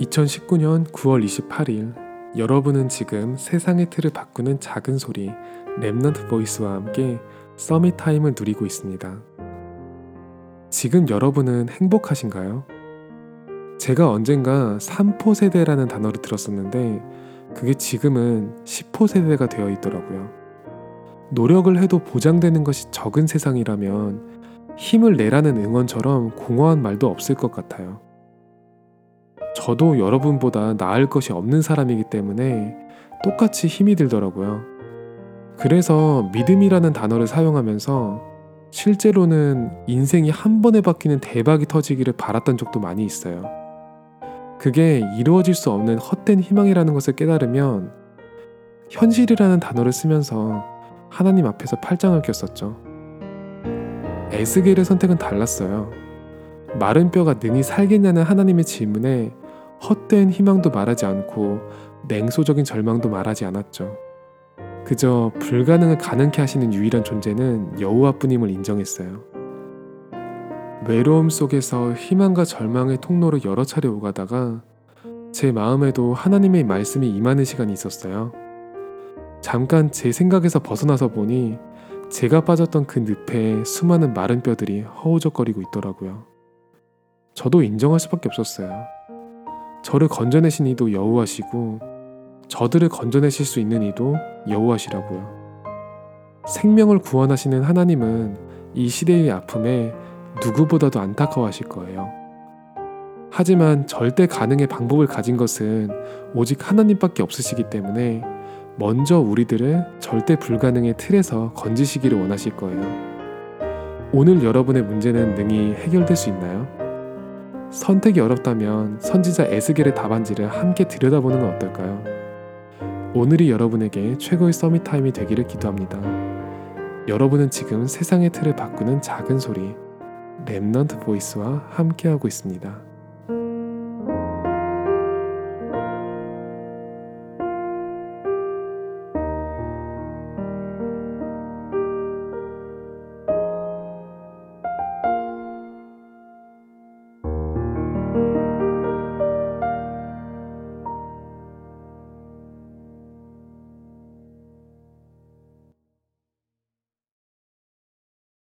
2019년 9월 28일 여러분은 지금 세상의 틀을 바꾸는 작은 소리 Remnant Voice와 함께 Summit Time을 누리고 있습니다. 지금 여러분은 행복하신가요? 제가 언젠가 3포 세대라는 단어를 들었었는데 그게 지금은 10포 세대가 되어 있더라고요. 노력을 해도 보장되는 것이 적은 세상이라면 힘을 내라는 응원처럼 공허한 말도 없을 것 같아요. 저도 여러분보다 나을 것이 없는 사람이기 때문에 똑같이 힘이 들더라고요. 그래서 믿음이라는 단어를 사용하면서 실제로는 인생이 한 번에 바뀌는 대박이 터지기를 바랐던 적도 많이 있어요. 그게 이루어질 수 없는 헛된 희망이라는 것을 깨달으면 현실이라는 단어를 쓰면서 하나님 앞에서 팔짱을 꼈었죠. 에스겔의 선택은 달랐어요. 마른 뼈가 능히 살겠냐는 하나님의 질문에 헛된 희망도 말하지 않고 냉소적인 절망도 말하지 않았죠. 그저 불가능을 가능케 하시는 유일한 존재는 여호와뿐임을 인정했어요. 외로움 속에서 희망과 절망의 통로를 여러 차례 오가다가 제 마음에도 하나님의 말씀이 임하는 시간이 있었어요. 잠깐 제 생각에서 벗어나서 보니 제가 빠졌던 그 늪에 수많은 마른 뼈들이 허우적거리고 있더라고요. 저도 인정할 수밖에 없었어요. 저를 건져내신 이도 여호와시고 저들을 건져내실 수 있는 이도 여호와시라고요. 생명을 구원하시는 하나님은 이 시대의 아픔에 누구보다도 안타까워하실 거예요. 하지만 절대 가능의 방법을 가진 것은 오직 하나님밖에 없으시기 때문에 먼저 우리들을 절대 불가능의 틀에서 건지시기를 원하실 거예요. 오늘 여러분의 문제는 능히 해결될 수 있나요? 선택이 어렵다면 선지자 에스겔의 답안지를 함께 들여다보는 건 어떨까요? 오늘이 여러분에게 최고의 Summit Time이 되기를 기도합니다. 여러분은 지금 세상의 틀을 바꾸는 작은 소리 Remnant Voice와 함께하고 있습니다.